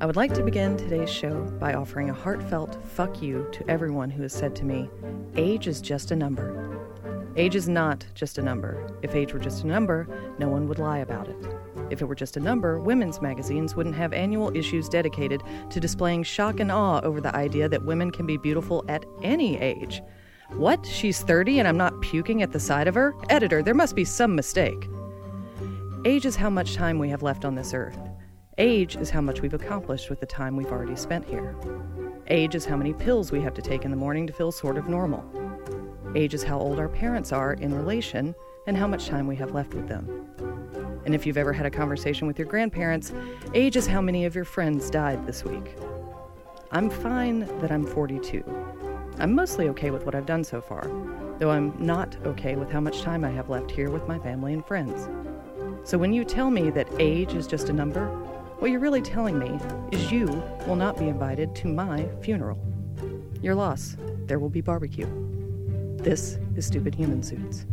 I would like to begin today's show by offering a heartfelt fuck you to everyone who has said to me, age is just a number. Age is not just a number. If age were just a number, no one would lie about it. If it were just a number, women's magazines wouldn't have annual issues dedicated to displaying shock and awe over the idea that women can be beautiful at any age. What? She's 30 and I'm not puking at the side of her? Editor, there must be some mistake. Age is how much time we have left on this earth. Age is how much we've accomplished with the time we've already spent here. Age is how many pills we have to take in the morning to feel sort of normal. Age is how old our parents are in relation and how much time we have left with them. And if you've ever had a conversation with your grandparents, age is how many of your friends died this week. I'm fine that I'm 42. I'm mostly okay with what I've done so far, though I'm not okay with how much time I have left here with my family and friends. So when you tell me that age is just a number, what you're really telling me is you will not be invited to my funeral. Your loss. There will be barbecue. This is Stupid Human Suits.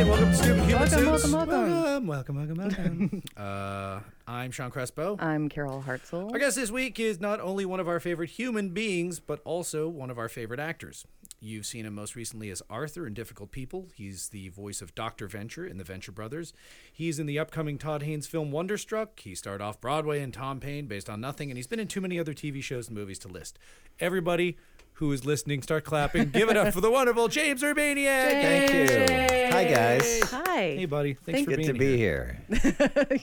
Right, welcome to Stupid Human Welcome, Suits. welcome, welcome. welcome, welcome, welcome. uh, I'm Sean Crespo. I'm Carol Hartzell. Our guest this week is not only one of our favorite human beings, but also one of our favorite actors. You've seen him most recently as Arthur in Difficult People. He's the voice of Dr. Venture in The Venture Brothers. He's in the upcoming Todd Haynes film Wonderstruck. He starred off Broadway in Tom Paine based on nothing, and he's been in too many other TV shows and movies to list. Everybody who is listening, start clapping. Give it up for the wonderful James Urbaniak. Thank you. Hi, guys. Hi. Hey, buddy. Thanks Thank for Good being to be here.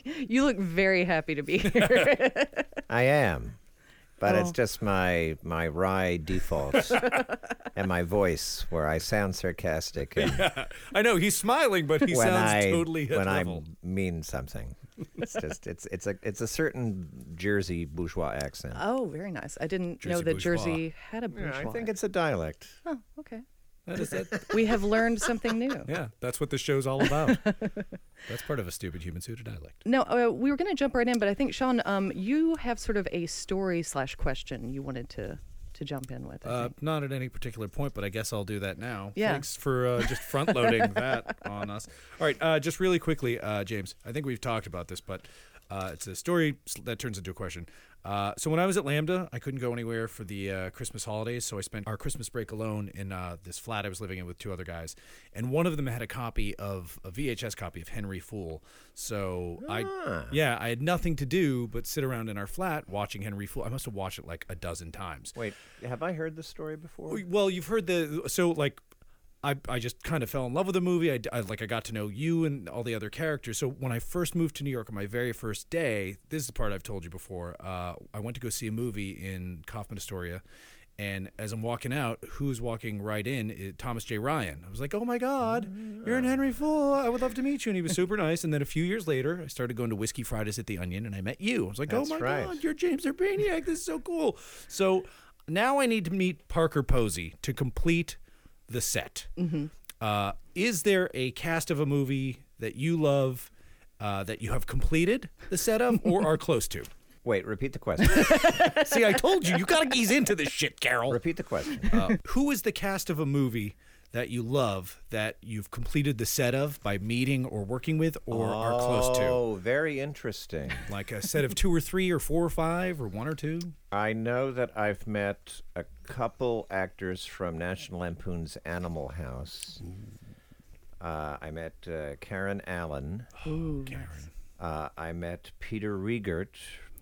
you look very happy to be here. I am, but Oh. it's just my my wry defaults and my voice where I sound sarcastic and I know he's smiling, but he when sounds I totally at when level. I mean something. It's just it's it's a it's a certain Jersey bourgeois accent. oh, very nice. I didn't know that bourgeois. Jersey had a bourgeois. Yeah. I think it's a dialect. Oh, okay. That is it. We have learned something new. Yeah, that's what the show's all about. that's part of a stupid human suited dialect. No, uh, we were going to jump right in, but I think Sean, um, you have sort of a story slash question you wanted to to jump in with. Uh, not at any particular point, but I guess I'll do that now. Yeah. Thanks for uh, just front loading that on us. All right, uh, just really quickly, uh, James. I think we've talked about this, but uh, it's a story that turns into a question. Uh, so when I was at LAMDA, I couldn't go anywhere for the uh, Christmas holidays, so I spent our Christmas break alone in uh, this flat I was living in with two other guys, and one of them had a copy of a VHS copy of Henry Fool. So I, yeah, I had nothing to do but sit around in our flat watching Henry Fool. I must have watched it like a dozen times. Wait, have I heard this story before? Well, you've heard the so like I I just kind of fell in love with the movie. I, I like I got to know you and all the other characters. So when I first moved to New York on my very first day, this is the part I've told you before. Uh, I went to go see a movie in Kaufman Astoria. And as I'm walking out, who's walking right in? Is Thomas Jay Ryan. I was like, "Oh my God, you're in Henry Fool! I would love to meet you." And he was super nice. And then a few years later, I started going to Whiskey Fridays at the Onion, and I met you. I was like, That's "Oh my right. God, you're James Urbaniak. This is so cool." So now I need to meet Parker Posey to complete the set. Uh, is there a cast of a movie that you love uh, that you have completed the set of or are close to? Wait, repeat the question. See, I told you, you got to ease into this shit, Carol. repeat the question. Uh, who is the cast of a movie that you love that you've completed the set of by meeting or working with or are close to? Oh, very interesting. Like a set of two or three or four or five or one or two? I know that I've met a couple actors from National Lampoon's Animal House. Uh, I met uh, Karen Allen. Ooh, Karen. Uh, I met Peter Riegert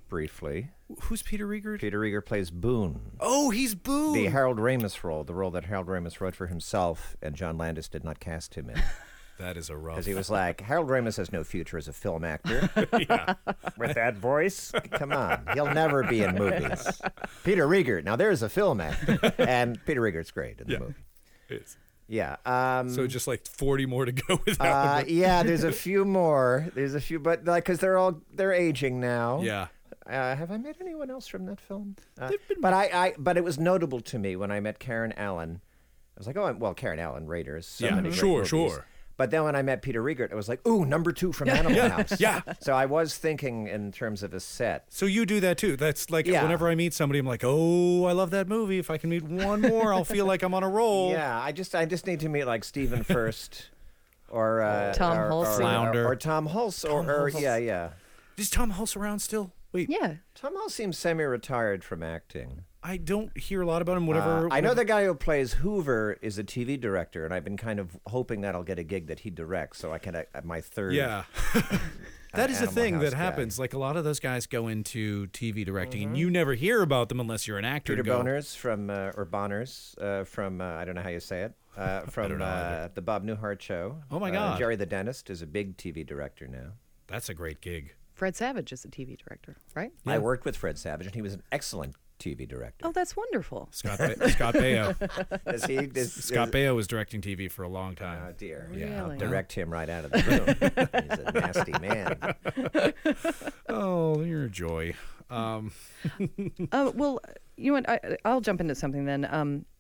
briefly. Who's Peter Riegert? Peter Riegert plays Boon, Oh, he's Boo. the Harold Ramis role, the role that Harold Ramis wrote for himself, and John Landis did not cast him in. that is a rough. Because he was like, Harold Ramis has no future as a film actor. Yeah. With that voice? Come on. He'll never be in movies. Peter Riegert. Now, there's a film actor. And Peter Riegert's great in the Yeah. movie. It's- Yeah. Um, So just like 40 more to go with that uh, yeah, there's a few more. There's a few, but like, because they're all they're aging now. Yeah. Uh, have I met anyone else from that film? Uh, been- but I, I, but it was notable to me when I met Karen Allen. I was like, oh, I'm- well, Karen Allen, Raiders. So Yeah, sure, sure. But then when I met Peter Riegert, it was like, ooh, number two from Animal House. yeah. So I was thinking in terms of a set. So you do that too. That's like Yeah. whenever I meet somebody, I'm like, oh, I love that movie. If I can meet one more, I'll feel like I'm on a roll. Yeah, I just I just need to meet like Stephen Furst, or uh, Tom or, Hulce. or, Flounder. or, or Tom Hulce, or, or yeah, yeah. Is Tom Hulce around still? Wait, Yeah. Tom Hulce seems semi-retired from acting. I don't hear a lot about him. Whatever. Uh, I know whatever- the guy who plays Hoover is a TV director, and I've been kind of hoping that I'll get a gig that he directs, so I can uh, my third. Yeah. that is a thing House that guy. happens. Like a lot of those guys go into TV directing, and you never hear about them unless you're an actor. Peter and go, Bonerz from uh, or Bonners uh, from uh, I don't know how you say it uh, from uh, the Bob Newhart show. Oh, my Uh, God. Jerry the dentist is a big TV director now. That's a great gig. Fred Savage is a TV director, right? I worked with Fred Savage, and he was an excellent TV director. Oh, that's wonderful. Scott ba- Scott Baio. Is he? Is, Scott is- Baio was directing TV for a long time. Oh time. dear. Yeah. Really? Direct him right out of the room. He's a nasty man. Oh, you're a joy. Um, Uh, well, you know what? I, I'll jump into something then. Um, i-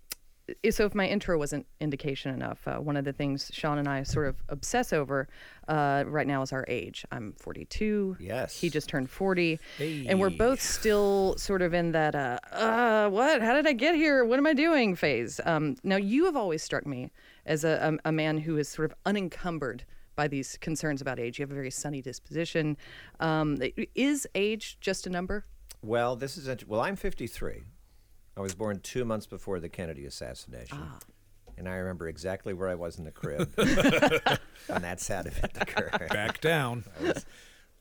so, if my intro wasn't indication enough, uh, one of the things Sean and I sort of obsess over uh, right now is our age. I'm 42. Yes. He just turned 40. Hey. And we're both still sort of in that, uh, uh, what? How did I get here? What am I doing phase? Um, now, you have always struck me as a, a, a man who is sort of unencumbered by these concerns about age. You have a very sunny disposition. Um, is age just a number? Well, this is int- well. I'm 53. I was born two months before the Kennedy assassination, and I remember exactly where I was in the crib when that sad event occurred. back down.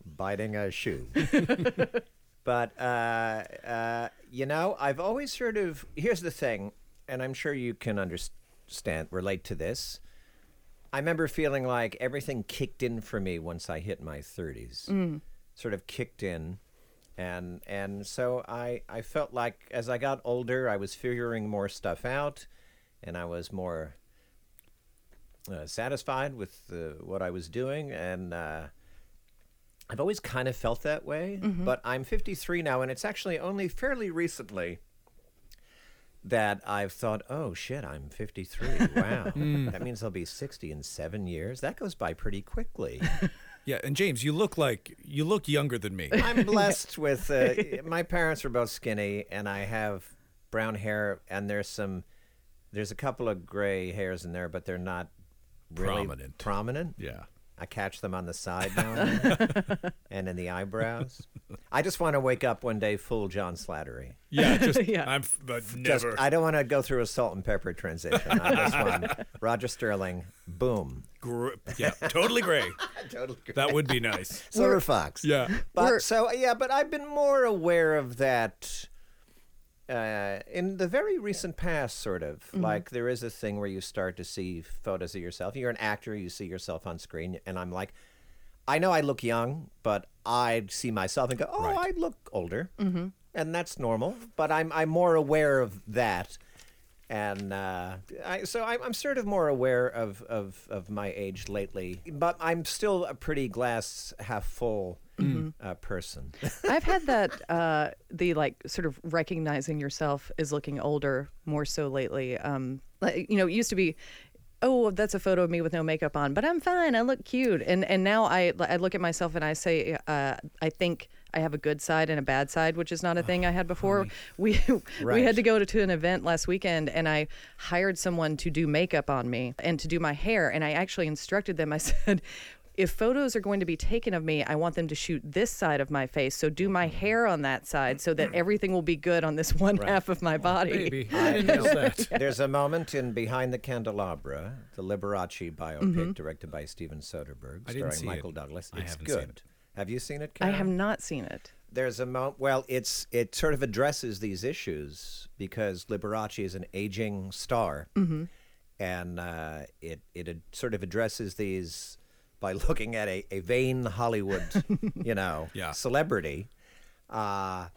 biting a shoe. but uh, uh, you know, I've always sort of. Here's the thing, and I'm sure you can understand, relate to this. I remember feeling like everything kicked in for me once I hit my 30s. Sort of kicked in. And and so I, I felt like as I got older, I was figuring more stuff out, and I was more uh, satisfied with uh, what I was doing, and uh, I've always kind of felt that way, but I'm 53 now, and it's actually only fairly recently that I've thought, oh shit, I'm 53. Wow. that means I'll be 60 in seven years. That goes by pretty quickly. Yeah, and James, you look like you look younger than me. I'm blessed with, uh, my parents were both skinny, and I have brown hair, and there's some, there's a couple of gray hairs in there, but they're not really Prominent. Prominent. Yeah. I catch them on the side now and, then, and in the eyebrows. I just want to wake up one day full John Slattery. Yeah, just Yeah. I'm f- but Just, never. I don't want to go through a salt and pepper transition. I just want Roger Sterling, boom. gr- yeah, totally gray. Totally. Gray. That would be nice. Silver Fox. Yeah. We're- But so yeah, but I've been more aware of that uh, in the very recent past, sort of. Like there is a thing where you start to see photos of yourself. You're an actor, you see yourself on screen, and I'm like, I know I look young, but I see myself and go, oh, Right. I look older, mm-hmm. and that's normal. But I'm I'm more aware of that. And uh, I, so I'm, I'm sort of more aware of, of, of my age lately, but I'm still a pretty glass half full uh, person. I've had that uh, the like sort of recognizing yourself as looking older more so lately. Um, like, you know, it used to be, oh, that's a photo of me with no makeup on, but I'm fine. I look cute. And and now I I look at myself and I say, uh, I think I have a good side and a bad side, which is not a thing I had before. We we Right. had to go to, to an event last weekend, and I hired someone to do makeup on me and to do my hair, and I actually instructed them. I said. If photos are going to be taken of me, I want them to shoot this side of my face. So do my hair on that side so that everything will be good on this one half of my body. Maybe I didn't know that. There's a moment in Behind the Candelabra, the Liberace biopic directed by Steven Soderbergh, I didn't starring see Michael it. Douglas. I It's haven't seen good. it. Have you seen it? Karen? I have not seen it. There's a moment. Well, it's it sort of addresses these issues because Liberace is an aging star, Mm-hmm. and uh, it it ad- sort of addresses these by looking at a, a vain Hollywood, you know, Yeah. celebrity. Uh,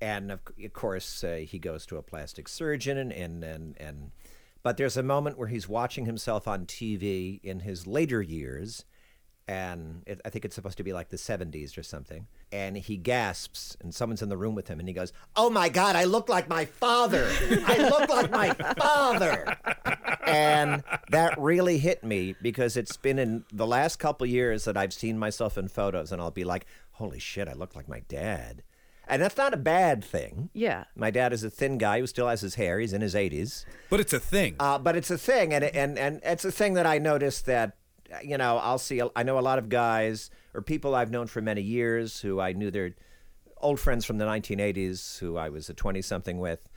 and of, of course, uh, he goes to a plastic surgeon, and, and and and but there's a moment where he's watching himself on TV in his later years, and it, I think it's supposed to be like the 70s or something. And he gasps, and someone's in the room with him, and he goes, "Oh my God, I look like my father! I look like my father!" And and that really hit me because it's been in the last couple years that I've seen myself in photos, and I'll be like, "Holy shit, I look like my dad," and that's not a bad thing. Yeah. My dad is a thin guy who still has his hair. He's in his 80s. But it's a thing. Uh, but it's a thing, and and and it's a thing that I noticed that you know I'll see. I know a lot of guys or people I've known for many years who I knew they're old friends from the 1980s who I was a 20 something with.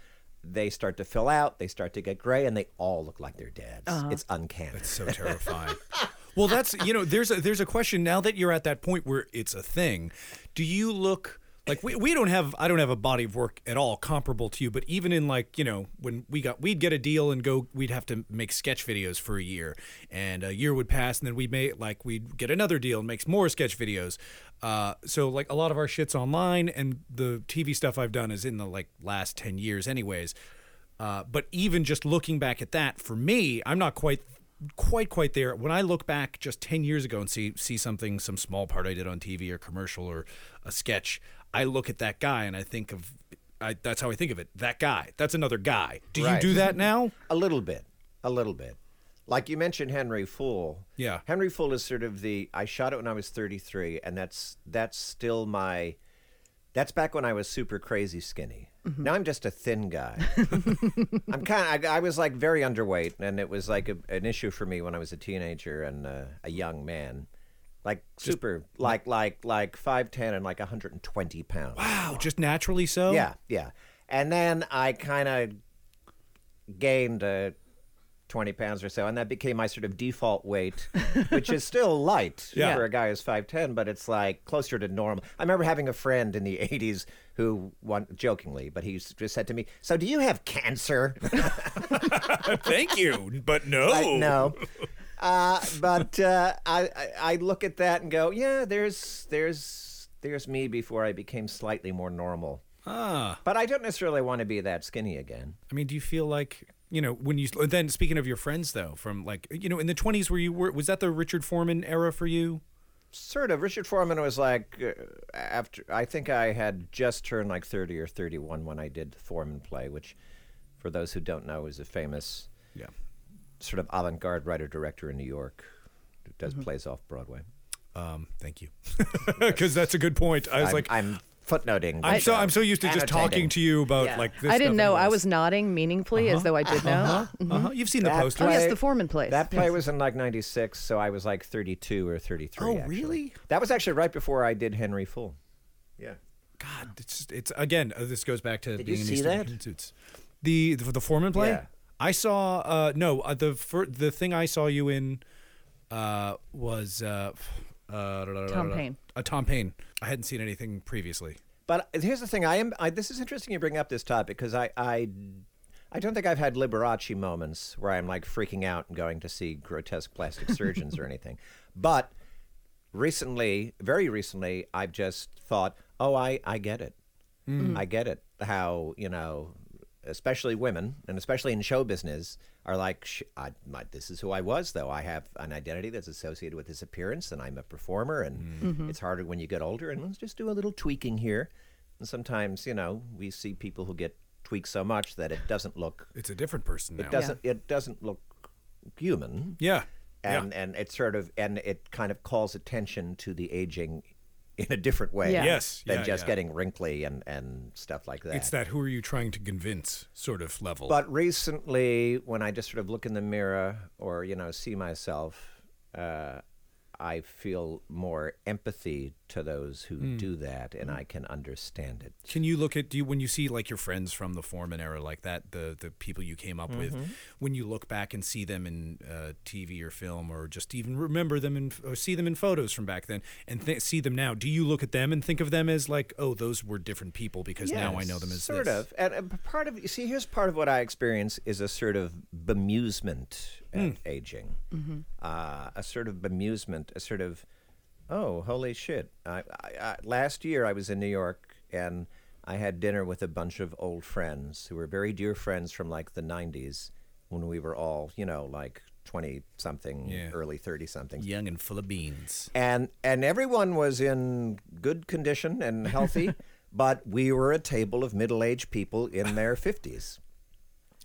They start to fill out, they start to get gray, and they all look like their dads. Uh-huh. It's uncanny. It's so terrifying. well, that's you know, there's a there's a question now that you're at that point where it's a thing. Do you look like we, we don't have I don't have a body of work at all comparable to you, but even in like you know when we got we'd get a deal and go we'd have to make sketch videos for a year, and a year would pass and then we'd make like we'd get another deal and make more sketch videos. Uh, so like a lot of our shit's online and the TV stuff I've done is in the like last ten years anyways. Uh, but even just looking back at that, for me, I'm not quite quite quite there. When I look back just 10 years ago and see see something some small part I did on TV or commercial or a sketch, I look at that guy and I think of I, that's how I think of it. That guy. That's another guy. Do Right. you do that now? A little bit, a little bit. Like you mentioned, Henry Fool. Yeah. Henry Fool is sort of the. I shot it when I was 33, and that's that's still my. That's back when I was super crazy skinny. Now I'm just a thin guy. I'm kind. I, I was like very underweight, and it was like a, an issue for me when I was a teenager and uh, a young man. Like super, like like like five ten and like 120 pounds. Wow, just naturally so? Yeah, yeah. And then I kind of gained uh, 20 pounds or so, and that became my sort of default weight, which is still light Yeah. for a guy who's 5'10, but it's like closer to normal. I remember having a friend in the 80s who, one, jokingly, but he just said to me, So do you have cancer? Thank you, but no. No. Uh, but uh, I, I I look at that and go, yeah, there's there's there's me before I became slightly more normal. Ah. But I don't necessarily want to be that skinny again. I mean, do you feel like you know when you then speaking of your friends though from like you know in the 20s where you were was that the Richard Foreman era for you? Sort of. Richard Foreman was like uh, after. I think I had just turned like thirty or thirty-one when I did the Foreman play, which, for those who don't know, is a famous Yeah. sort of avant-garde writer-director in New York. Who does plays off Broadway. Um, thank you. Cuz that's a good point. I was I'm, like I'm footnoting. I'm so I'm so used to just talking to you about Yeah. like this I didn't stuff know. I anyways. was nodding meaningfully as though I did know. Uh-huh. You've seen the That poster. Oh, yes, play- the Foreman place. That play Yes. was in like '96, so I was like 32 or 33. Oh, actually. really? That was actually right before I did Henry Fool. Yeah. God, it's just, it's again. Uh, this goes back to Did being you in see these that? different suits. The, the the Foreman play. Yeah. I saw. Uh, no, uh, the fir- the thing I saw you in uh, was uh, uh, Tom Paine. Uh, Tom Paine. I hadn't seen anything previously. But here's the thing: I am. I, this is interesting you bring up this topic because I, I, I don't think I've had Liberace moments where I'm like freaking out and going to see grotesque plastic surgeons or anything. But recently, very recently, I've just thought, oh, I, I get it. I get it. How you know, especially women and especially in show business are like, Sh- I, my, this is who I was though. I have an identity that's associated with this appearance, and I'm a performer, and mm-hmm. Mm-hmm. it's harder when you get older. And let's just do a little tweaking here. And sometimes, you know, we see people who get tweaked so much that it doesn't look, It's a different person now. it doesn't, it doesn't look human Yeah. and and it sort of and it kind of calls attention to the aging in a different way Yeah. Yes, than yeah, just yeah. getting wrinkly and and stuff like that It's that who are you trying to convince sort of level. but recently when i just sort of look in the mirror or you know see myself uh, i feel more empathy to those who Hmm. do that and i can understand it Can you look at do you when you see like your friends from the Foreman era like that the the people you came up with when you look back and see them in uh, TV or film or just even remember them and or see them in photos from back then and th- see them now do you look at them and think of them as like oh those were different people because now I know them as sort this. of. And uh, part of you see, here's part of what I experience is a sort of bemusement at aging, uh, a sort of bemusement, a sort of, oh, holy shit! I, I, I, last year I was in New York and I had dinner with a bunch of old friends who were very dear friends from like the '90s when we were all, you know, like twenty something, Yeah. early thirty something young and full of beans and and everyone was in good condition and healthy but we were a table of middle-aged people in their 50s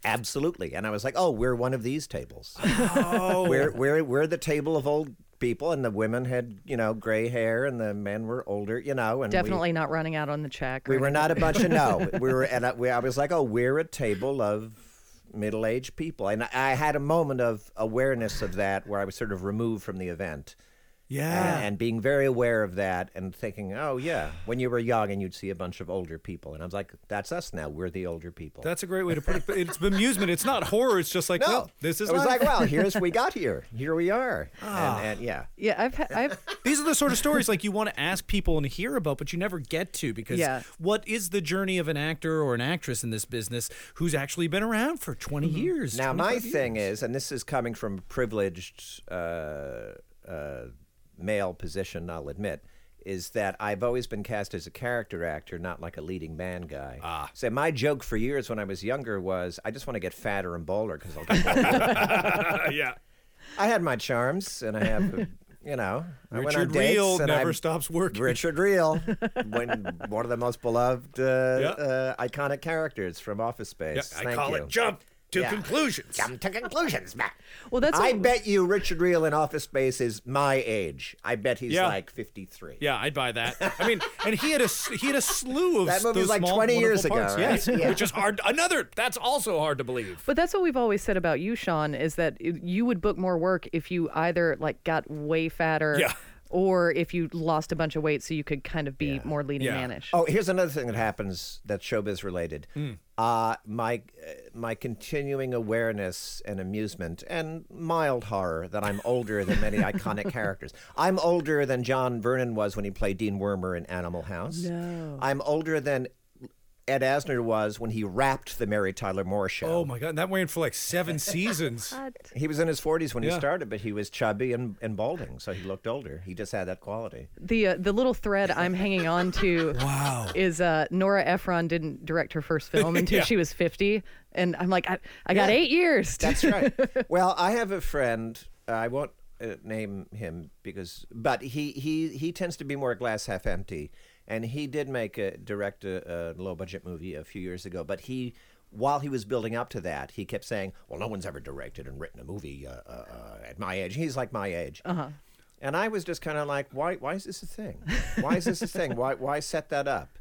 absolutely. And I was like, oh, we're one of these tables. Oh, we're we're we're the table of old people, and the women had you know gray hair, and the men were older, you know, and we- Definitely not running out on the check. We, were not a bunch of no. We were, and I, we, I was like, oh, we're a table of middle-aged people, and I, I had a moment of awareness of that where I was sort of removed from the event. Yeah. and, and being very aware of that and thinking, oh yeah, when you were young and you'd see a bunch of older people, and I was like, that's us now. We're the older people. That's a great way to put it. But It's amusement. It's not horror. It's just like, no, well, this is It was life. like, well, here's we got here. Here we are. Ah. And, and yeah, Yeah, I've ha- I've These are the sort of stories like you want to ask people and hear about, but you never get to because Yeah. what is the journey of an actor or an actress in this business who's actually been around for 20 years? Now, my 25 thing is, and this is coming from privileged uh, uh, male position, I'll admit, is that I've always been cast as a character actor, not like a leading man guy. Ah. So my joke for years when I was younger was, I just want to get fatter and bolder because I'll get bolder. yeah. I had my charms, and I have, you know, I went on Richard dates, never I'm- stops working. Richard Riehle, when one of the most beloved, uh, Yeah. uh, iconic characters from Office Yeah, Space. I call you. it jump to Yeah. conclusions. Jump to conclusions, mat. well, that's I what- bet you Richard Riehle in Office Space is my age. I bet he's Yeah. like 53. Yeah, I'd buy that. I mean, and he had a s- he had a slew of That movie was like small, 20 years wonderful ago, right? Yes, Yeah. which is hard. Another that's also hard to believe. But that's what we've always said about you, Sean, is that you would book more work if you either like got way fatter Yeah. Or if you lost a bunch of weight so you could kind of be more leading Yeah. manish. Oh, here's another thing that happens that's showbiz related. Hmm. Uh, my uh, my continuing awareness and amusement and mild horror that I'm older than many iconic characters. I'm older than John Vernon was when he played Dean Wormer in Animal House. No. I'm older than Ed Asner was when he wrapped the Mary Tyler Moore show. Oh my god, and that went for like seven seasons. God. He was in his 40s when he started, but he was chubby and, and balding, so he looked older. He just had that quality. The uh, the little thread I'm hanging on to Wow. is uh, Nora Ephron didn't direct her first film until Yeah. she was 50, and I'm like, I, I got Yeah. eight years. That's right. well, I have a friend. Uh, I won't uh, name him because, but he he he tends to be more glass half empty, and he did make a direct a, a low budget movie a few years ago. But he, while he was building up to that, he kept saying, "Well, no one's ever directed and written a movie uh, uh, uh, at my age." He's like my age. Uh-huh. And I was just kind of like, why? Why is this a thing? Why is this a thing? Why? Why set that up?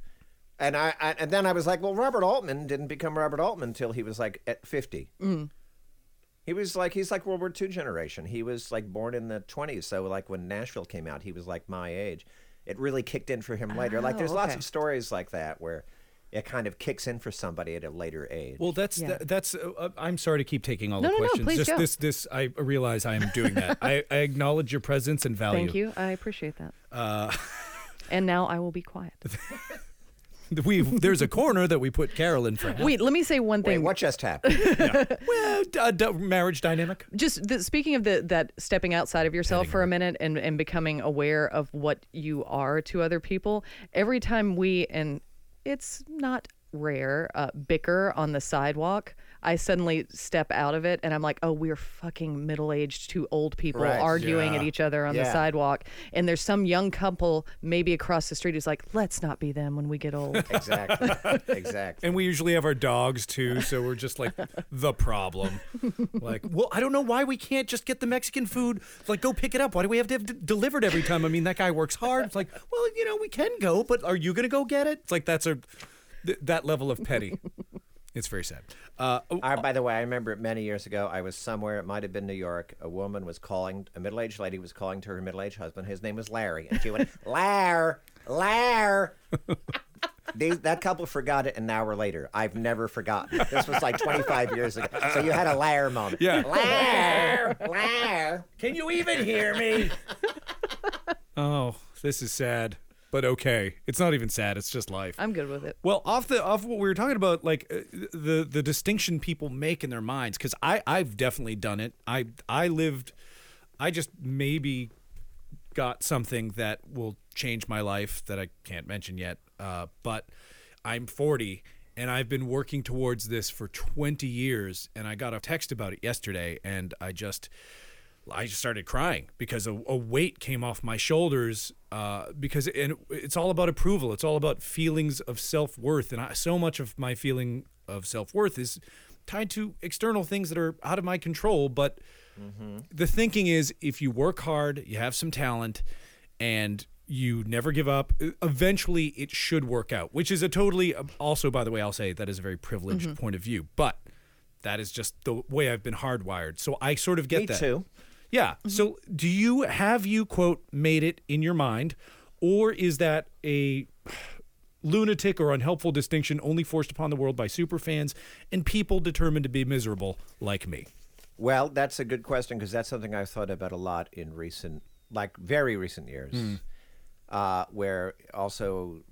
And I, I and then I was like, well, Robert Altman didn't become Robert Altman until he was like at fifty. He was like he's like World War II generation. He was like born in the twenties, so like when Nashville came out, he was like my age. It really kicked in for him later. Like there's lots of stories like that where it kind of kicks in for somebody at a later age. Well, that's Yeah. that, that's. Uh, uh, I'm sorry to keep taking all No, the no, no, questions. please Just go. this, this. I realize I am doing that. I, I acknowledge your presence and value. Thank you. I appreciate that. Uh, and now I will be quiet. we there's a corner that we put Carol in for. Wait, let me say one thing. Wait, thing. what just happened? Well, d- uh, d- marriage dynamic. just the, speaking of the that stepping outside of yourself for a minute and and becoming aware of what you are to other people every time we and it's not rare uh, bicker on the sidewalk i suddenly step out of it and i'm like oh we're fucking middle-aged two old people Right. arguing at each other on the sidewalk and there's some young couple maybe across the street who's like let's not be them when we get old exactly. Exactly. And we usually have our dogs too, so we're just like the problem. Like, well, I don't know why we can't just get the Mexican food. Like, go pick it up. Why do we have to have it delivered every time? I mean, that guy works hard. It's like, well, you know, we can go, but are you gonna go get it? It's like that's a th- that level of petty. It's very sad. Uh, oh, I, by the way, I remember many years ago, I was somewhere, it might have been New York. A woman was calling, a middle aged lady was calling to her middle aged husband. His name was Larry. And she went, Lar, Lar. They, that couple forgot it an hour later. I've never forgotten. This was like 25 years ago. So you had a Lar moment. Yeah. Lar, Lar. Can you even hear me? oh, this is sad, but okay. It's not even sad. It's just life. i'm good with it Well, off the off what we were talking about, like uh, the the distinction people make in their minds, because I I've definitely done it. I I lived, I just maybe got something that will change my life that I can't mention yet. Uh, but I'm 40 and I've been working towards this for 20 years. And I got a text about it yesterday, and I just I just started crying because a, a weight came off my shoulders. Uh, because and it's all about approval. It's all about feelings of self worth, and I, so much of my feeling of self worth is tied to external things that are out of my control. But mm-hmm. the thinking is if you work hard, you have some talent, and you never give up, eventually it should work out, which is a totally, um, also, by the way, I'll say that is a very privileged mm-hmm. point of view. But that is just the way I've been hardwired. So I sort of get Me that. too. Yeah. So do you have you quote made it in your mind or is that a lunatic or unhelpful distinction only forced upon the world by superfans and people determined to be miserable like me? Well, that's a good question because that's something I've thought about a lot in recent, like very recent years, uh, where also,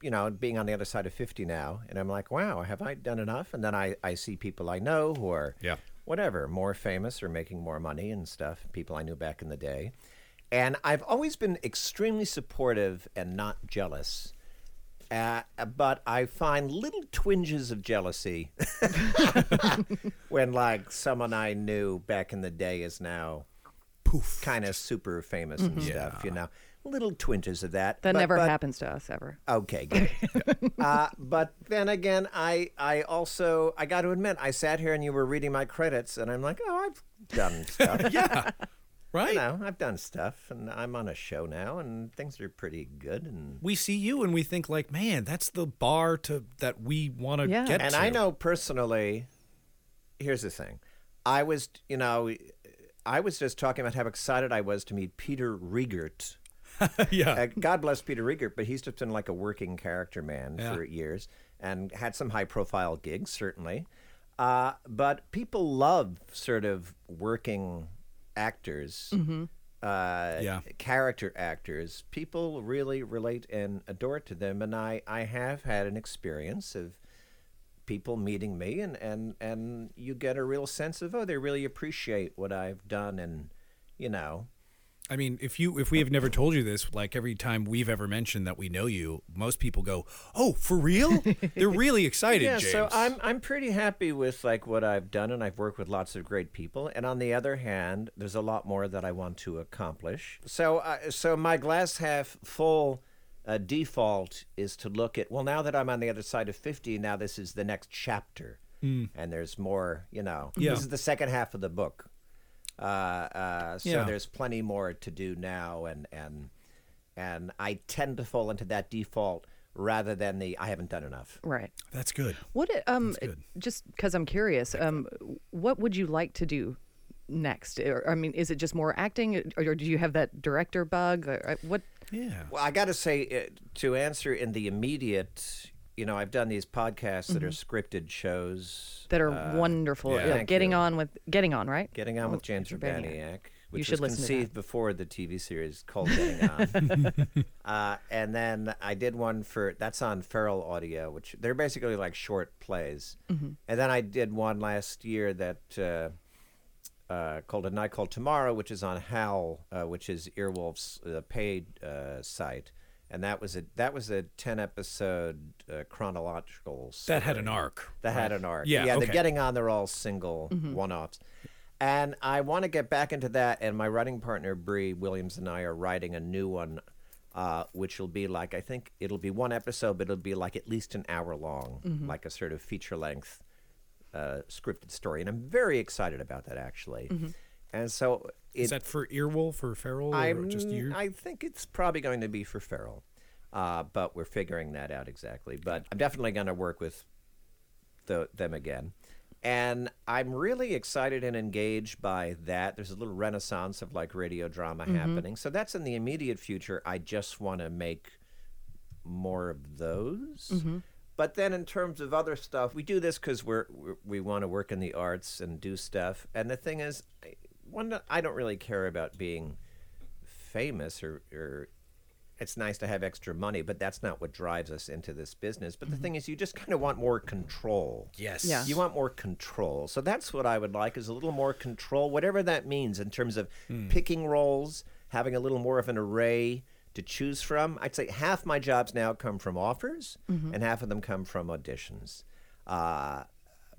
you know, being on the other side of 50 now, and I'm like, wow, have I done enough? And then I, I see people I know who are, Yeah. Whatever, more famous or making more money and stuff, people I knew back in the day. And I've always been extremely supportive and not jealous. Uh, but I find little twinges of jealousy when, like, someone I knew back in the day is now Poof. kind of super famous and stuff, you know. Little twinges of that. That But- never but- happens to us ever. Okay, good. uh, but then again, I I also I got to admit, I sat here and you were reading my credits, and I'm like, oh, I've done stuff. Yeah. Right? You know, I've done stuff, and I'm on a show now, and things are pretty good. And We see you and we think like, man, that's the bar to that we want to get. Yeah. and. I know personally. Here's the thing, I was you know, I was just talking about how excited I was to meet Peter Riegert. yeah. Uh, God bless Peter Riegert, but he's just been like a working character man Yeah. for years and had some high profile gigs, certainly. Uh, but people love sort of working actors, uh, Yeah. character actors. People really relate and adore to them. And I, I have had an experience of people meeting me and, and, and you get a real sense of, oh, they really appreciate what I've done and, you know, I mean, if you if we have never told you this, like every time we've ever mentioned that we know you, most people go, "Oh, for real?" They're really excited, yeah, James. so I'm I'm pretty happy with like what I've done, and I've worked with lots of great people. And on the other hand, there's a lot more that I want to accomplish. So uh, so my glass half full uh, default is to look at well, now that I'm on the other side of fifty, now this is the next chapter, and there's more. You know, Yeah. this is the second half of the book. Uh, uh, so Yeah. there's plenty more to do now, and and and I tend to fall into that default rather than the I haven't done enough. Right. That's good. What it- um That's good. just because I'm curious, um, what would you like to do next? Or, I mean, is it just more acting, or, or do you have that director bug? Or, uh, what? Yeah. Well, I got to say, uh, to answer in the immediate, you know, I've done these podcasts that are scripted shows That are uh, wonderful. yeah. Thank getting you. on with getting on, right? Getting on Oh, with James. Urbaniak, which should was listen to that. conceived before the TV series called Getting On. uh, and then I did one for that's on Feral Audio, which they're basically like short plays. Mm-hmm. And then I did one last year that. Uh, uh, called A Night Called Tomorrow, which is on Howl, uh, which is Earwolf's uh, paid uh, site, and that was a that was a ten episode uh, chronological. That had an arc. That had an arc. Yeah, yeah. okay. They're getting on. They're all single one-offs, and I want to get back into that. And my writing partner Bree Williams and I are writing a new one, uh, which will be like I think it'll be one episode, but it'll be like at least an hour long, like a sort of feature-length uh, scripted story. And I'm very excited about that actually. And so it, Is that for Earwolf or Feral or I'm, just you? I think it's probably going to be for Feral, uh, but we're figuring that out exactly. But I'm definitely going to work with the, them again. And I'm really excited and engaged by that. There's a little renaissance of like radio drama happening. So that's in the immediate future. I just want to make more of those. But then, in terms of other stuff, we do this because we're, we're we want to work in the arts and do stuff. And the thing is, one, I don't really care about being famous or, or it's nice to have extra money, but that's not what drives us into this business. But the mm-hmm. thing is, you just kind of want more control. yes. Yeah. You want more control. So that's what I would like is a little more control, whatever that means in terms of hmm. picking roles, having a little more of an array to choose from. I'd say half my jobs now come from offers mm-hmm. and half of them come from auditions. Uh,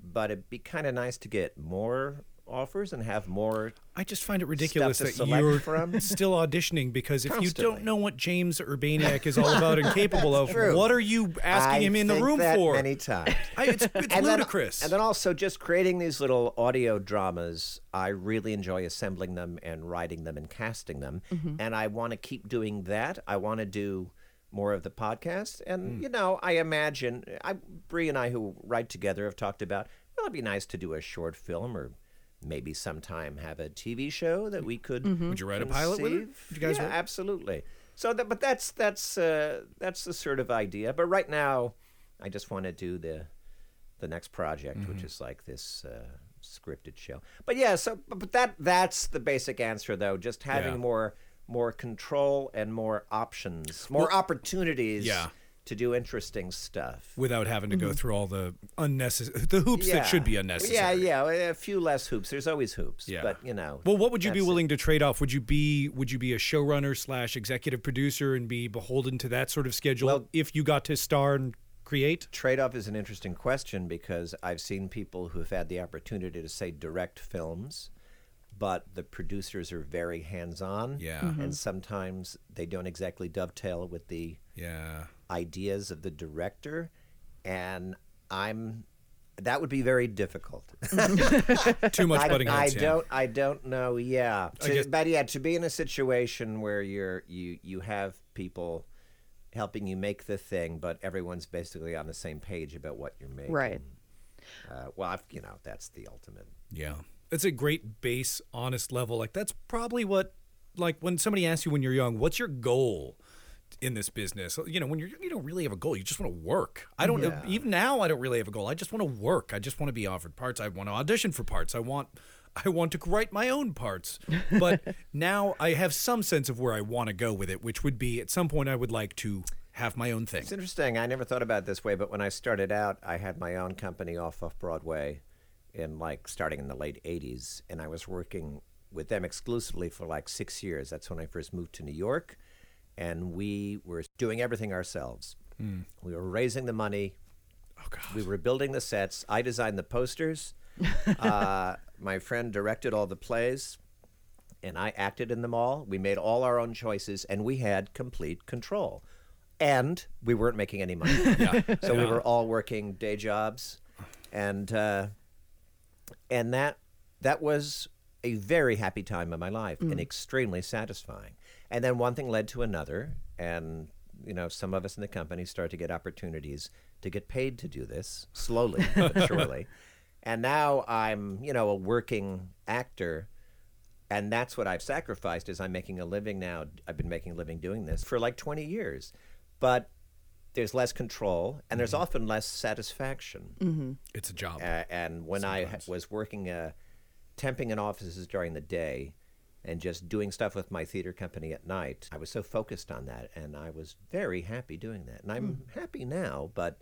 but it'd be kind of nice to get more offers and have more. I just find it ridiculous that you're from. still auditioning because if you don't know what James Urbaniak is all about and capable of, true. what are you asking I him in the room that for? many times. I, it's it's and then, ludicrous. and then also just creating these little audio dramas. I really enjoy assembling them and writing them and casting them, Mm-hmm. and I want to keep doing that. I want to do more of the podcast, Mm. and you know, I imagine I, Bree and I, who write together, have talked about. Well, it'd be nice to do a short film or. Maybe sometime have a TV show that we could. Would you write a pilot with. Would you guys yeah, write- absolutely. So, that, but that's that's uh, that's the sort of idea. But right now, I just want to do the the next project, Mm-hmm. which is like this uh, scripted show. But yeah, so but, but that that's the basic answer, though. Just having Yeah. more more control and more options, more opportunities. yeah. To do interesting stuff. without having to go mm-hmm. through all the unnecessary the hoops that should be unnecessary. Yeah, yeah, a few less hoops. There's always hoops. Yeah. But you know. Well, what would you be that's it. willing to trade off? Would you be would you be a showrunner slash executive producer and be beholden to that sort of schedule Well- if you got to star and create? Trade off is an interesting question because I've seen people who've had the opportunity to say direct films, but the producers are very hands on. Yeah. And sometimes they don't exactly dovetail with the Yeah. ideas of the director. And I'm. That would be very difficult. Too much I, butting I heads. yeah. don't. I don't know. Yeah, To- guess- but yeah, to be in a situation where you're you you have people helping you make the thing, but everyone's basically on the same page about what you're making. Right. Uh, well, I've, you know, that's the ultimate. Yeah. That's a great base, honest level. Like that's probably what like when somebody asks you when you're young, what's your goal in this business? You know, when you're you don't really have a goal. You just want to work. I don't Yeah. even now I don't really have a goal. I just want to work. I just want to be offered parts. I want to audition for parts. I want I want to write my own parts. But now I have some sense of where I want to go with it, which would be at some point I would like to have my own thing. It's interesting. I never thought about it this way, but when I started out, I had my own company off off Broadway, in like starting in the late '80s, and I was working with them exclusively for like six years. That's when I first moved to New York, and we were doing everything ourselves. We were raising the money. Oh god. We were building the sets. I designed the posters. uh, my friend directed all the plays, and I acted in them all. We made all our own choices, and we had complete control. And we weren't making any money. So we were all working day jobs, and uh, and that that was a very happy time of my life and mm. extremely satisfying. And then one thing led to another, and you know, some of us in the company started to get opportunities to get paid to do this slowly but surely. And now I'm, you know, a working actor, and that's what I've sacrificed. Is I'm making a living now. I've been making a living doing this for like 20 years, but there's less control and there's often less satisfaction. It's a job. Uh, and when I was working, uh, temping in offices during the day and just doing stuff with my theater company at night, I was so focused on that, and I was very happy doing that. And I'm happy now, but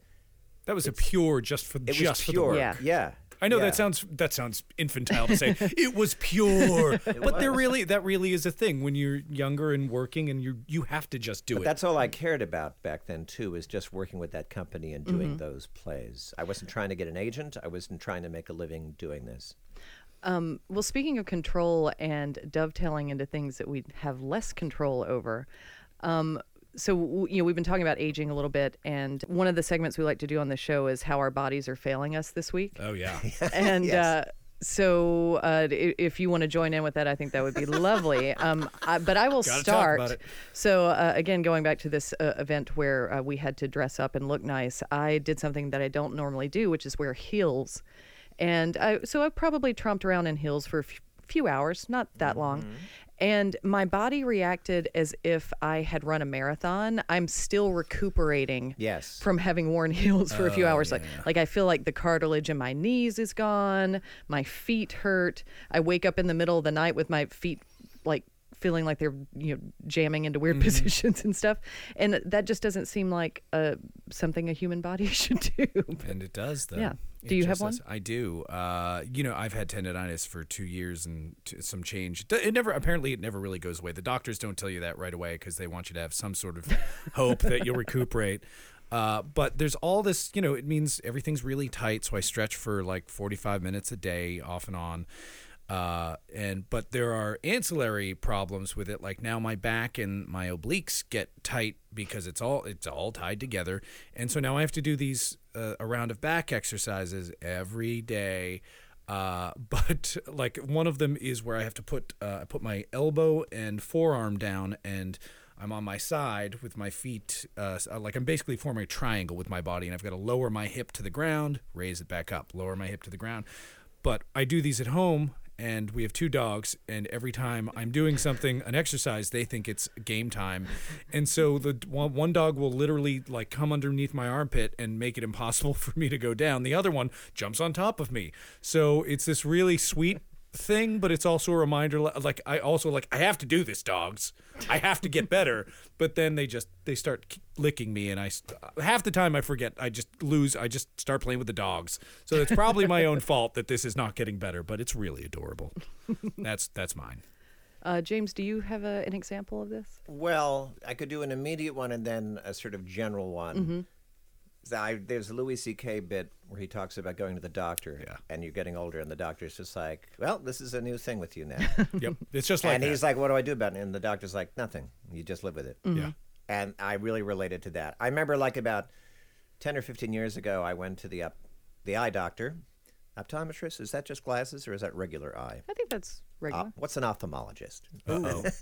that was a pure just for it just was for the pure. work. Yeah. yeah. I know yeah. that sounds that sounds infantile to say it was pure, but there really that really is a thing when you're younger and working and you you have to just do But it. that's all I cared about back then too, is just working with that company and doing those plays. I wasn't trying to get an agent. I wasn't trying to make a living doing this. Um, well, speaking of control and dovetailing into things that we have less control over, um, so you know we've been talking about aging a little bit, and one of the segments we like to do on the show is how our bodies are failing us this week. oh yeah, and Yes. uh, so uh, if you want to join in with that, I think that would be lovely. Um, I, but I will Gotta talk start. about it. So uh, again, going back to this uh, event where uh, we had to dress up and look nice, I did something that I don't normally do, which is wear heels. And I, so I probably tromped around in heels for a f- few hours, not that long. Mm-hmm. And my body reacted as if I had run a marathon. I'm still recuperating Yes. from having worn heels for a few Oh, hours. Like, like I feel like the cartilage in my knees is gone. My feet hurt. I wake up in the middle of the night with my feet like feeling like they're you know jamming into Mm-hmm. weird positions and stuff. And that just doesn't seem like uh, something a human body should do. and it does though. Yeah. It Do you have one? does. I do. Uh, you know, I've had tendonitis for two years and t- some change. It it never apparently it never really goes away. The doctors don't tell you that right away because they want you to have some sort of hope that you'll recuperate. Uh, but there's all this, you know, it means everything's really tight. So I stretch for like 45 minutes a day, off and on. Uh, and but there are ancillary problems with it. Like now, my back and my obliques get tight because it's all it's all tied together, and so now I have to do these uh, a round of back exercises every day. Uh, but like one of them is where I have to put uh, I put my elbow and forearm down, and I'm on my side with my feet. Uh, like I'm basically forming a triangle with my body, and I've got to lower my hip to the ground, raise it back up, lower my hip to the ground. But I do these at home, and we have two dogs, and every time I'm doing something, an exercise, they think it's game time, and so the one, dog will literally like come underneath my armpit and make it impossible for me to go down. The other one jumps on top of me. So it's this really sweet thing, but it's also a reminder. Like I also like I have to do this, dogs. I have to get better. But then they just they start licking me, and I half the time I forget. I just lose. I just start playing with the dogs. So it's probably my own fault that this is not getting better. But it's really adorable. That's that's mine. Uh, James, do you have a, an example of this? Well, I could do an immediate one and then a sort of general one. So I, there's a Louis C.K. bit where he talks about going to the doctor, Yeah. and you're getting older, and the doctor's just like, "Well, this is a new thing with you now," Yep. It's just like and that. he's like, "What do I do about it?" And the doctor's like, "Nothing. You just live with it." Mm-hmm. yeah. and I really related to that. I remember like about ten or fifteen years ago, I went to the up, the eye doctor, optometrist. Is that just glasses or is that regular eye? I think that's Uh, regular. what's an ophthalmologist? Uh-oh.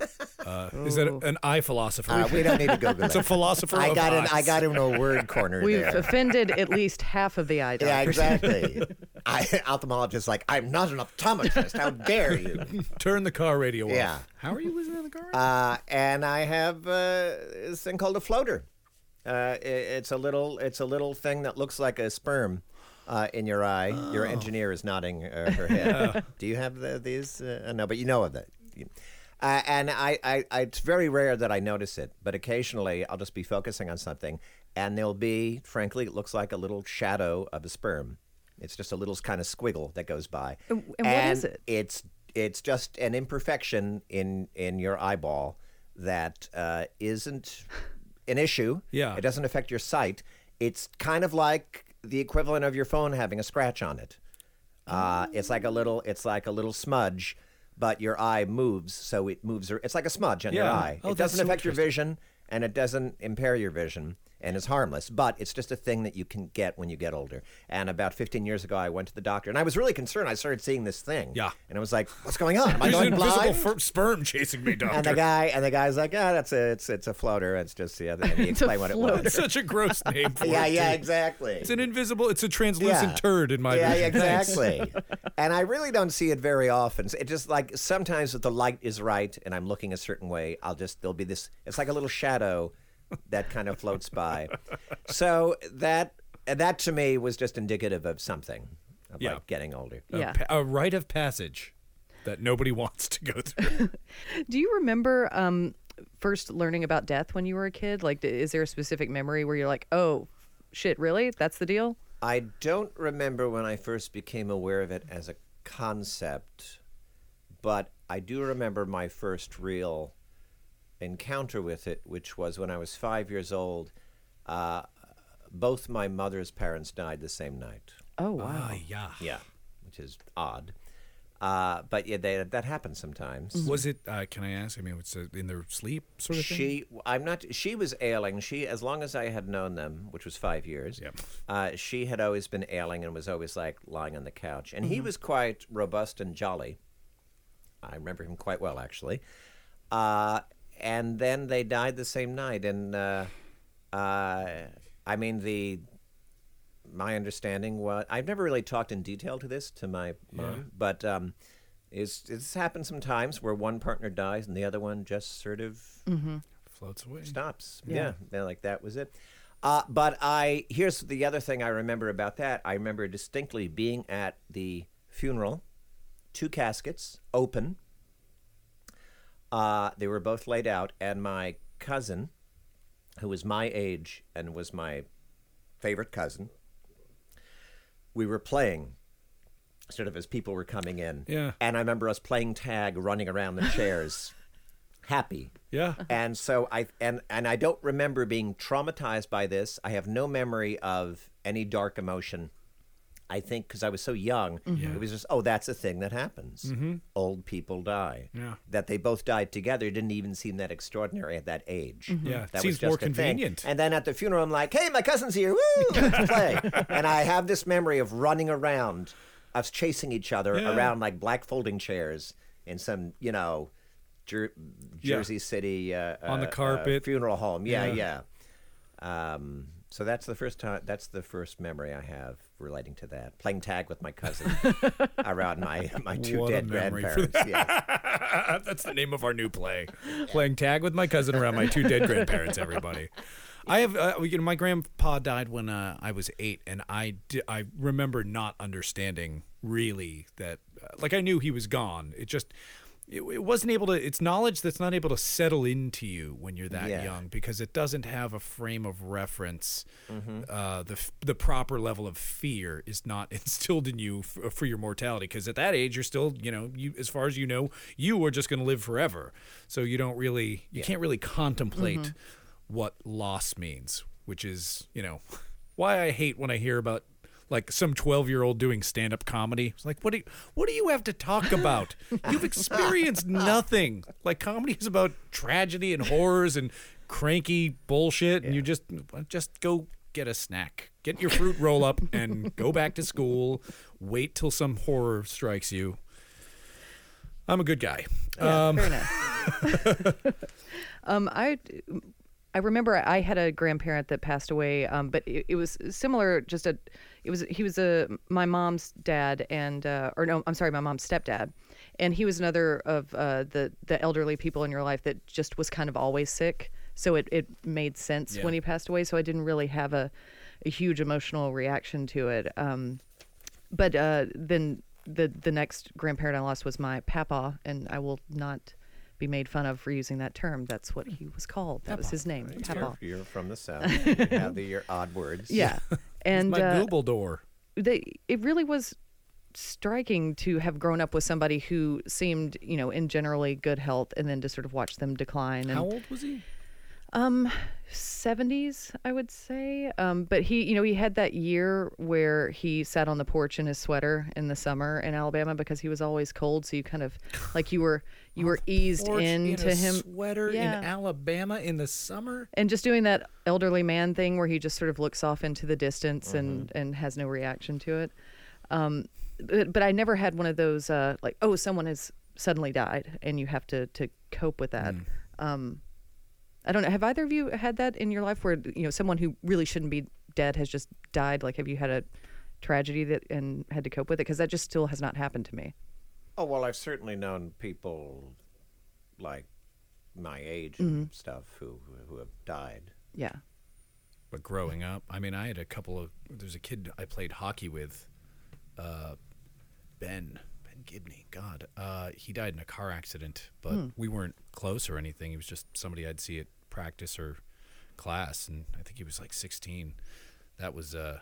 Uh, is that an eye philosopher? Uh, we don't need to Google it's a philosopher. I of got in. eyes. I got in a word corner We've there. offended at least half of the eye doctors. Yeah, exactly. I, ophthalmologist like I'm not an optometrist. How dare you? Turn the car radio off. Yeah. How are you listening to the car? radio? Uh, and I have uh, this thing called a floater. Uh, i it's a little. It's a little thing that looks like a sperm. Uh, in your eye, your engineer is nodding uh, her head. Do you have the, these? Uh, no, but you know of that. Uh, and I, I, I, it's very rare that I notice it, but occasionally I'll just be focusing on something, and there'll be, frankly, it looks like a little shadow of a sperm. It's just a little kind of squiggle that goes by. And- and what is it? It's it's just an imperfection in in your eyeball that uh, isn't an issue. Yeah. it doesn't affect your sight. It's kind of like the equivalent of your phone having a scratch on it. Uh, it's like a little it's like a little smudge, but your eye moves, so it moves. It's like a smudge on your Yeah. eye. Oh, it that's doesn't so affect your vision, and it doesn't impair your vision. And is harmless, but it's just a thing that you can get when you get older. And about 15 years ago, I went to the doctor, and I was really concerned. I started seeing this thing, Yeah. and I was like, "What's going on? Am I There's an going invisible blind?" fir- sperm chasing me, doctor. and the guy and the guy's like, "Ah, that's a it's it's a floater. It's just yeah." And he It's a explained what it floater. was. Such a gross name for yeah, it. yeah, too. exactly. It's an invisible. It's a translucent Yeah. turd in my yeah, vision. Thanks. exactly. and I really don't see it very often. It just like sometimes if the light is right and I'm looking a certain way, I'll just there'll be this. It's like a little shadow that kind of floats by. So that that to me was just indicative of something, of Yeah. like getting older. Yeah. A, pa- a rite of passage that nobody wants to go through. Do you remember um, first learning about death when you were a kid? Like, is there a specific memory where you're like, oh, shit, really? That's the deal? I don't remember when I first became aware of it as a concept, but I do remember my first real encounter with it, which was when I was five years old. Uh, both my mother's parents died the same night. Oh, wow. Ah, yeah. Yeah, which is odd. Uh, but yeah, they, that happens sometimes. Was it? Uh, can I ask? I mean, was it in their sleep sort of thing? She, I'm not. She was ailing. She, as long as I had known them, which was five years, Yep. uh, she had always been ailing and was always like lying on the couch. And he was quite robust and jolly. I remember him quite well, actually. And then they died the same night. And uh, uh, I mean, the my understanding was I've never really talked in detail to this to my mom, but um, it's it's happened sometimes where one partner dies and the other one just sort of Floats away. stops. Yeah. Yeah, they're like that was it. Uh, but I here's the other thing I remember about that. I remember distinctly being at the funeral, two caskets open. Uh, they were both laid out, and my cousin, who was my age and was my favorite cousin, we were playing sort of as people were coming in. Yeah. And I remember us playing tag, running around the chairs, happy. Yeah. And so I and and I don't remember being traumatized by this. I have no memory of any dark emotion I think because I was so young, Mm-hmm. it was just, oh, that's a thing that happens. Old people die. Yeah. That they both died together didn't even seem that extraordinary at that age. Mm-hmm. Yeah, That seems was just more a thing. convenient. And then at the funeral, I'm like, hey, my cousin's here. Woo, let's play. and I have this memory of running around, us chasing each other Yeah. around like black folding chairs in some, you know, Jer- Yeah. Jersey City uh, On the uh, uh, carpet. funeral home. Yeah, Yeah. yeah. Um, so that's the first time. That's the first memory I have relating to that. Playing tag with my cousin around my my two What dead grandparents. Yeah. That's the name of our new play. Playing tag with my cousin around my two dead grandparents. Everybody. I have, uh, you know, my grandpa died when uh, I was eight, and I di- I remember not understanding really that, uh, like I knew he was gone. It just, it, it wasn't able to. It's knowledge that's not able to settle into you when you're that Yeah. young because it doesn't have a frame of reference. Mm-hmm. Uh, the the proper level of fear is not instilled in you f- for your mortality because at that age you're still, you know, you as far as you know, you are just going to live forever. So you don't really, you can't really contemplate what loss means, which is, you know, why I hate when I hear about like some 12 year old doing stand up comedy. It's like, what do you, what do you have to talk about? You've experienced nothing. Like comedy is about tragedy and horrors and cranky bullshit. And you just, just go get a snack, get your fruit roll up and go back to school. Wait till some horror strikes you. I'm a good guy. Yeah, very nice. um, I I remember I had a grandparent that passed away, um, but it, it was similar. Just a, it was he was a my mom's dad and uh, or no, I'm sorry, my mom's stepdad, and he was another of uh, the the elderly people in your life that just was kind of always sick. So it, it made sense Yeah. when he passed away. So I didn't really have a, a huge emotional reaction to it. Um, but uh, then the the next grandparent I lost was my papa, and I will not be made fun of for using that term. That's what he was called. That was his name, papa. You're, you're from the south. you have the, your odd words. Yeah, and my uh, Google door. they, it really was striking to have grown up with somebody who seemed, you know, in generally good health, and then to sort of watch them decline. And How old was he? Um, 70s, I would say. Um, but he, you know, he had that year where he sat on the porch in his sweater in the summer in Alabama because he was always cold. So you kind of like you were you were eased into in him. sweater Yeah. in Alabama in the summer. and just doing that elderly man thing where he just sort of looks off into the distance and and has no reaction to it um but, but i never had one of those uh like oh someone has suddenly died and you have to to cope with that um i don't know have either of you had that in your life where you know someone who really shouldn't be dead has just died like have you had a tragedy that and had to cope with it because that just still has not happened to me Oh well, I've certainly known people like my age Mm-hmm. and stuff who who have died. yeah But growing up, I mean, I had a couple of. There's a kid I played hockey with, uh, Ben Ben Gibney. God, uh, he died in a car accident, but we weren't close or anything. He was just somebody I'd see at practice or class, and I think he was like 16. That was uh,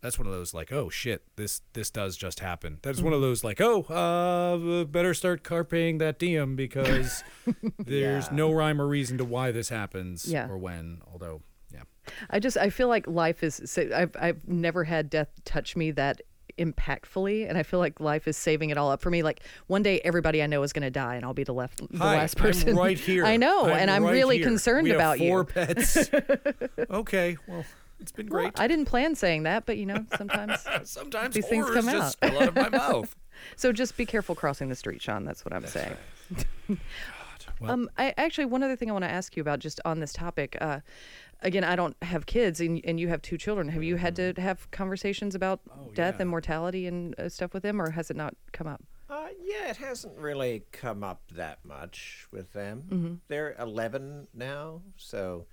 that's one of those like, oh shit, this this does just happen. That's one of those like, oh, uh, better start carping that diem because there's Yeah. no rhyme or reason to why this happens Yeah. or when. Although, yeah. I just I feel like life is. so I've I've never had death touch me that impactfully, and I feel like life is saving it all up for me. Like one day, everybody I know is going to die, and I'll be the left the Hi, last person. I'm right here. I know, and I'm right really here. concerned We have about four you. pets. okay, well, it's been Well, great. I didn't plan saying that, but you know, sometimes. Sometimes these things come just out. out of my mouth. so just be careful crossing the street, Sean. That's what I'm saying. Well- um, I actually one other thing I want to ask you about just on this topic. Uh, again, I don't have kids, and, and you have two children. Have you had to have conversations about death yeah. and mortality and uh, stuff with them, or has it not come up? Uh, yeah, it hasn't really come up that much with them. Mm-hmm. They're 11 now, so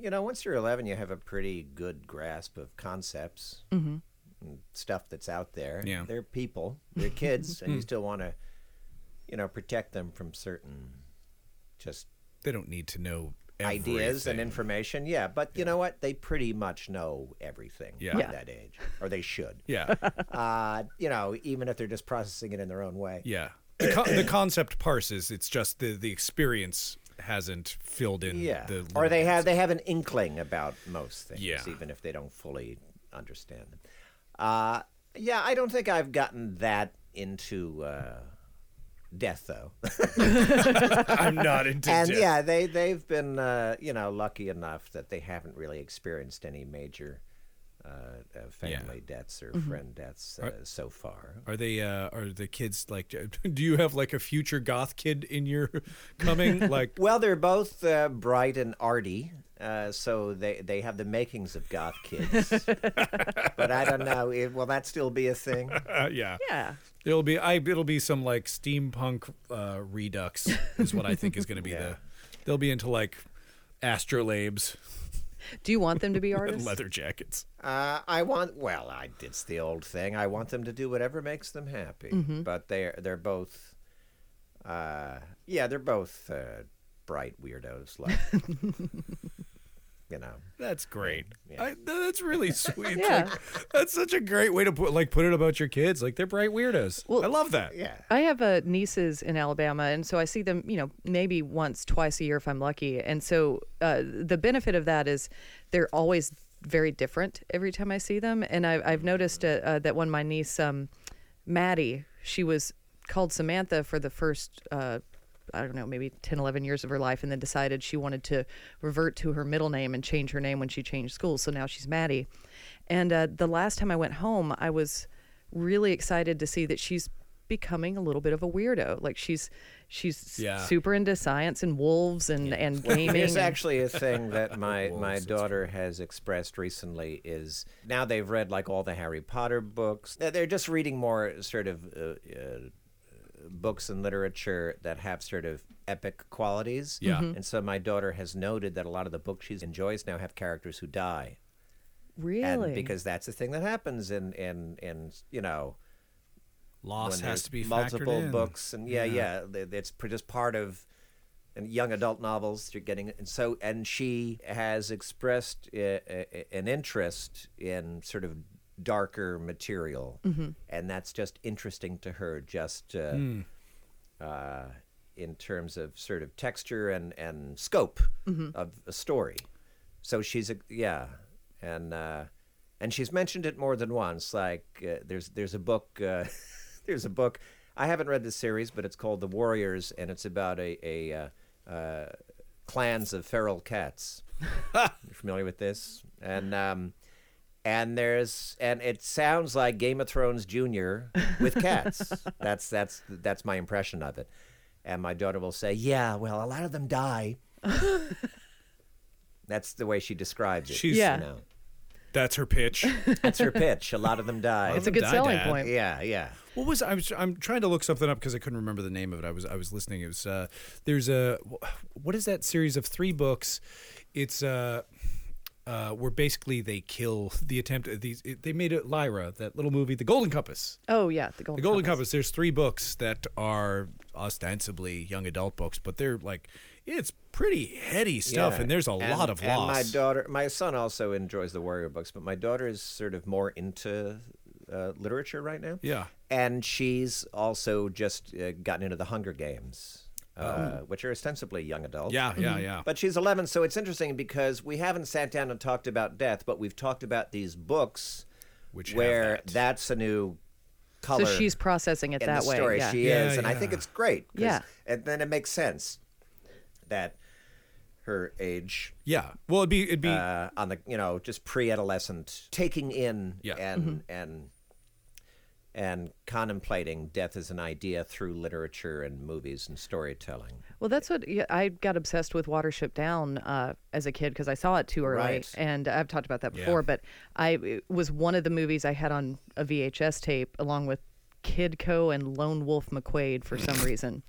you know, once you're 11, you have a pretty good grasp of concepts Mm-hmm. and stuff that's out there. Yeah. They're people, they're kids, and you still want to, you know, protect them from certain just They don't need to know ideas and information. Yeah, but you know what? They pretty much know everything Yeah. Yeah. at that age, or they should. Yeah, uh, you know, even if they're just processing it in their own way. yeah. The, con- the concept parses. It's just the the experience hasn't filled in. Yeah, the or they have they have an inkling about most things, Yeah. even if they don't fully understand them. Uh, yeah, I don't think I've gotten that into uh, death though. I'm not into and death. yeah, they they've been uh, you know lucky enough that they haven't really experienced any major uh, uh, family deaths or friend deaths uh, so far. Are they? Uh, are the kids like? Do you have like a future goth kid in your coming? Like, Well, they're both uh, bright and arty, uh, so they they have the makings of goth kids. but I don't know. It, will that still be a thing? uh, yeah, Yeah. It'll be. I. It'll be some like steampunk uh, redux is what I think is going to be Yeah. the. They'll be into like astrolabes Do you want them to be artists? leather jackets. Uh, I want. Well, I it's the old thing. I want them to do whatever makes them happy. But they're they're both. Uh, yeah, they're both uh, bright weirdos. Like, you know. That's great. Yeah. I, that's really sweet. Yeah. Like, that's such a great way to put like put it about your kids. Like they're bright weirdos. Well- I love that. Yeah. I have uh, nieces in Alabama, and so I see them, you know, maybe once, twice a year if I'm lucky. And so uh, the benefit of that is they're always very different every time I see them. And I, I've noticed uh, uh, that when my niece, um, Maddie, she was called Samantha for the first. I don't know, maybe 10, 11 years of her life, and then decided she wanted to revert to her middle name and change her name when she changed schools. So now she's Maddie. And uh, the last time I went home, I was really excited to see that she's becoming a little bit of a weirdo. Like she's she's Yeah. super into science and wolves and and gaming. Here's and- actually a thing that my, Wolves, my daughter has expressed recently is now they've read like all the Harry Potter books. They're- They're just reading more sort of uh, uh, books and literature that have sort of epic qualities. Yeah. Mhm. And so my daughter has noted that a lot of the books she enjoys now have characters who die. really And because that's the thing that happens in, in, in you know, Loss has to be multiple in. books and yeah, yeah, th- it's just part of and young adult novels you're getting and so and she has expressed uh, uh, an interest in sort of darker material. And that's just interesting to her just uh, uh, in terms of sort of texture and and scope of a story. So she's a yeah. And uh, and she's mentioned it more than once. Like uh, there's there's a book uh, there's a book. I haven't read the series but it's called The Warriors and it's about a a uh, uh, clans of feral cats. You familiar with this? And um and there's and it sounds like Game of Thrones Junior with cats. that's that's that's my impression of it. And my daughter will say, "Yeah, well, a lot of them die." that's the way she describes it. She's- Yeah. you know. That's her pitch. That's her pitch. A lot of them die. it's a good die, selling Dad. point. yeah, yeah. What was I was I'm trying to look something up because I couldn't remember the name of it. I was I was listening. It was uh there's a what is that series of three books? It's uh uh where basically they kill the attempt at these it, they made it Lyra that little movie The Golden Compass. Oh yeah, the golden, The Golden Compass. There's three books that are ostensibly young adult books, but they're like it's pretty heady stuff, Yeah. and there's a lot of and loss. my daughter, my son also enjoys the warrior books, but my daughter is sort of more into uh, literature right now. yeah, and she's also just uh, gotten into the Hunger Games, uh, which are ostensibly young adult. Oh. yeah, yeah, yeah. But she's 11, so it's interesting because we haven't sat down and talked about death, but we've talked about these books Which where that. that's a new color. So she's processing it in that the way. story. yeah. She Yeah, is, and I think it's great. Yeah. and then it makes sense that her age yeah. Well, it'd be it'd be uh, on the you know just pre-adolescent taking in Yeah. and and and contemplating death as an idea through literature and movies and storytelling. Well, that's what yeah, I got obsessed with Watership Down uh, as a kid because I saw it too early, Right. and I've talked about that Yeah. before. But I it was one of the movies I had on a VHS tape along with Kidco and Lone Wolf McQuade for some reason,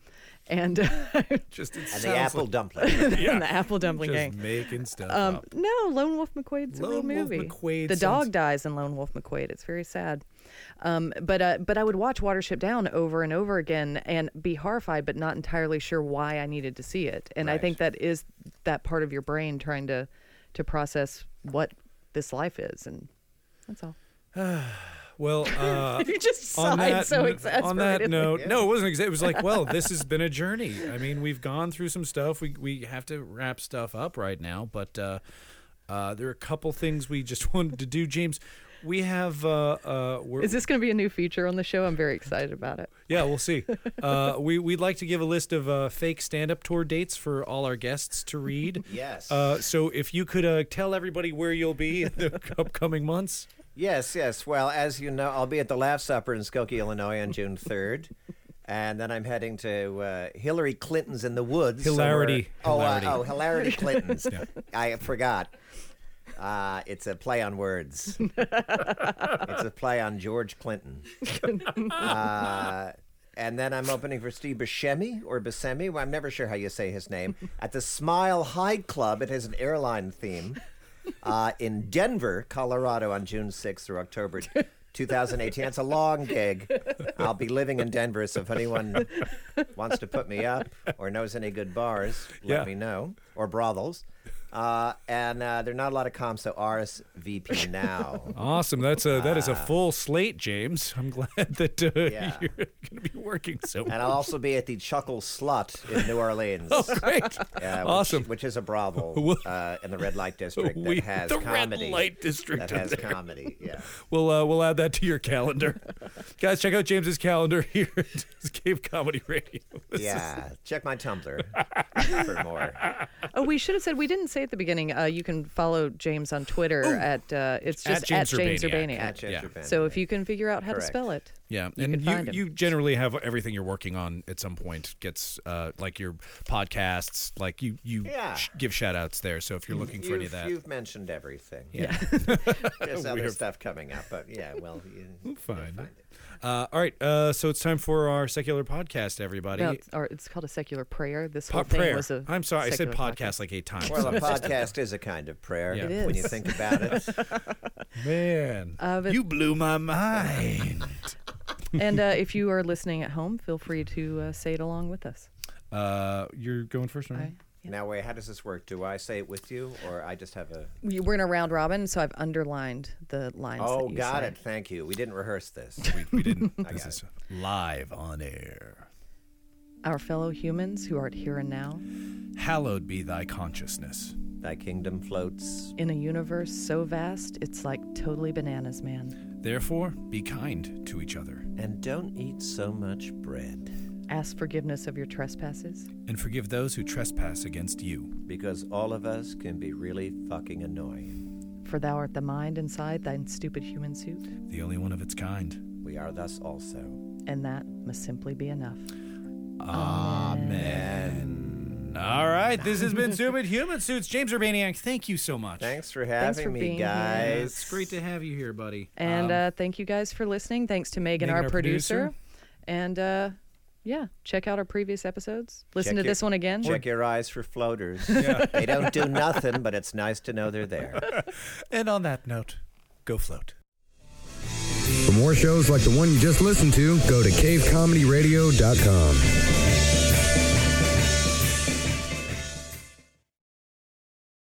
and just And the apple like, dumpling. Yeah. the Apple Dumpling just Gang. making stuff Um, up. no, Lone Wolf McQuade's a real Lone Wolf movie. McQuade the sounds- dog dies in Lone Wolf McQuade. It's very sad. Um, but uh, but I would watch Watership Down over and over again and be horrified, but not entirely sure why I needed to see it. And I think that is that part of your brain trying to to process what this life is, and that's all. Well, uh, you just on sighed that, so exasperated. on that note, no, it wasn't. Exa- it was like, well, this has been a journey. I mean, we've gone through some stuff. We we have to wrap stuff up right now, but uh, uh, there are a couple things we just wanted to do. James, we have. Uh, uh, we're, Is this going to be a new feature on the show? I'm very excited about it. yeah, we'll see. Uh, we we'd like to give a list of uh, fake stand-up tour dates for all our guests to read. Yes. Uh, so if you could uh, tell everybody where you'll be in the upcoming months. Yes, yes. Well, as you know, I'll be at the Laugh Supper in Skokie, Illinois on June 3rd. And then I'm heading to uh, Hillary Clinton's in the woods. Hilarity. somewhere- Hilarity. Oh, uh, oh, Hilarity Clinton's. I forgot. Uh, it's a play on words. it's a play on George Clinton. Uh, and then I'm opening for Steve Buscemi or Buscemi. Well, I'm never sure how you say his name. At the Smile High Club. It has an airline theme uh, in Denver, Colorado on June 6th through October 2018. It's a long gig. I'll be living in Denver, so if anyone wants to put me up or knows any good bars, let Yeah. me know. Or brothels. Uh, and uh, there are not a lot of comps, so RSVP now. Awesome. That's a that is a full slate, James. I'm glad that uh, Yeah. you're going to be working so And I'll also be at the Chuckle Slut in New Orleans. oh, great. Yeah, which, Awesome. Which is a brothel uh, in the red light district that We- has the comedy. red light district That has there. comedy. Yeah. We'll uh, we'll add that to your calendar, guys. Check out James's calendar here at Cave Comedy Radio. This is- Yeah. Check my Tumblr for more. Oh, we should have said we didn't say at the beginning. Uh, you can follow James on Twitter at uh, it's At just James James Urbaniak. Urbaniak. At Yeah. Chester So if you can figure out how to spell it, Yeah, You and can you find him. you generally have everything you're working on at some point gets uh, like your podcasts, like you you Yeah. sh- give shout outs there. So if you're looking for any of that, You've mentioned everything. yeah, There's other Weird. stuff coming up, but yeah, well, you, you'll fine. find it. Uh, all right, uh, so it's time for our secular podcast, everybody. no, it's, or it's called a secular prayer. This Pa- whole thing prayer. was a. I'm sorry, I said secular podcast like eight times. Well, a podcast is a kind of prayer Yeah. It when you think about it. Man, Uh, you blew my mind. and uh, if you are listening at home, feel free to uh, say it along with us. Uh, you're going first, right? Okay? Now, wait, how does this work? Do I say it with you, or I just have a? We- We're in a round robin, so I've underlined the lines. Oh, that you got say. it. Thank you. We didn't rehearse this. We, we didn't. I this got is live on air. Our fellow humans who art here and now, Hallowed be thy consciousness. Thy kingdom floats. in a universe so vast, it's like totally bananas, man. Therefore, be kind to each other And don't eat so much bread, Ask forgiveness of your trespasses. and forgive those who trespass against you. because all of us can be really fucking annoying. For thou art the mind inside thine stupid human suit, The only one of its kind. We are thus also. and that must simply be enough. Amen. All right, this has been Stupid Human Suits. James Urbaniak, thank you so much. Thanks for having Thanks for me, being here. guys. It's great to have you here, buddy. And Um, uh, thank you guys for listening. Thanks to Megan, Megan, our, our producer. producer. And uh, yeah, check out our previous episodes. Listen Check to your- this one again. Check your eyes for floaters. They don't do nothing, but it's nice to know they're there. and on that note, go float. For more shows like the one you just listened to, go to cavecomedyradio.com.